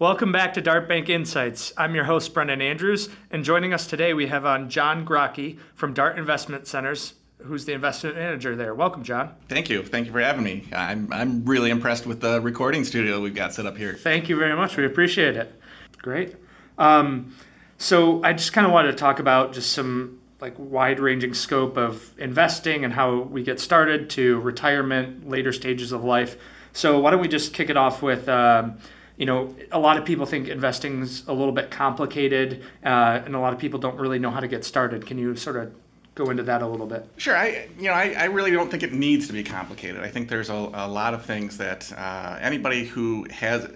Welcome back to Dart Bank Insights. I'm your host, Brendan Andrews, and joining us today we have on John Grocke from Dart Investment Centers, who's the investment manager there. Welcome, John. Thank you. Thank you for having me. I'm, I'm really impressed with the recording studio we've got set up here. Thank you very much. We appreciate it. Great. Um, so I just kind of wanted to talk about just some like wide-ranging scope of investing and how we get started to retirement, later stages of life. So why don't we just kick it off with? Um, you know, a lot of people think investing's a little bit complicated, uh, and a lot of people don't really know how to get started. Can you sort of go into that a little bit? Sure. I, you know, I, I really don't think it needs to be complicated. I think there's a, a lot of things that uh, anybody who has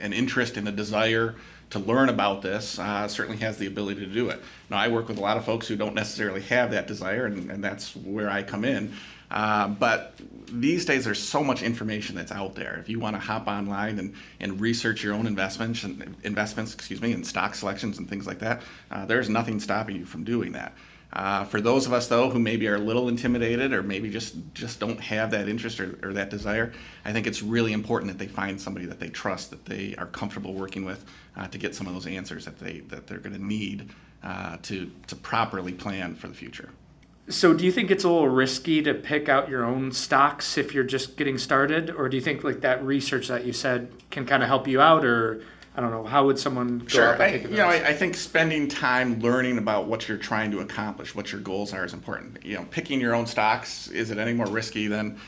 an interest and a desire to learn about this uh, certainly has the ability to do it. Now, I work with a lot of folks who don't necessarily have that desire, and, and that's where I come in. Uh, but these days, there's so much information that's out there. If you want to hop online and, and research your own investments and investments, excuse me, and stock selections and things like that, uh, there's nothing stopping you from doing that. Uh, for those of us though who maybe are a little intimidated or maybe just just don't have that interest or, or, that desire, I think it's really important that they find somebody that they trust, that they are comfortable working with, uh, to get some of those answers that they that they're going to need uh, to to properly plan for the future. So, do you think it's a little risky to pick out your own stocks if you're just getting started, or do you think like that research that you said can kind of help you out, or I don't know, how would someone go sure. I, you know, I, I, think spending time learning about what you're trying to accomplish, what your goals are, is important. You know, picking your own stocks is it any more risky than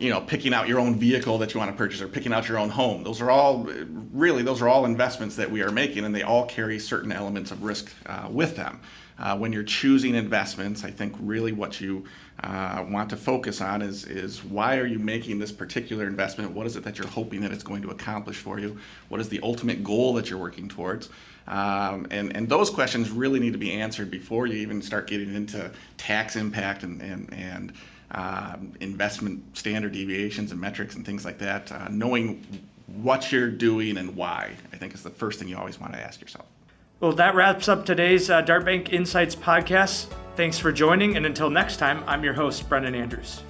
you know picking out your own vehicle that you want to purchase or picking out your own home? Those are all really those are all investments that we are making, and they all carry certain elements of risk uh, with them. Uh, when you're choosing investments, I think really what you uh, want to focus on is is why are you making this particular investment? What is it that you're hoping that it's going to accomplish for you? What is the ultimate goal that you're working towards? Um, and and those questions really need to be answered before you even start getting into tax impact and and and um, investment standard deviations and metrics and things like that. Uh, knowing what you're doing and why, I think, is the first thing you always want to ask yourself. Well, that wraps up today's uh, Dartbank Insights podcast. Thanks for joining, and until next time, I'm your host, Brendan Andrews.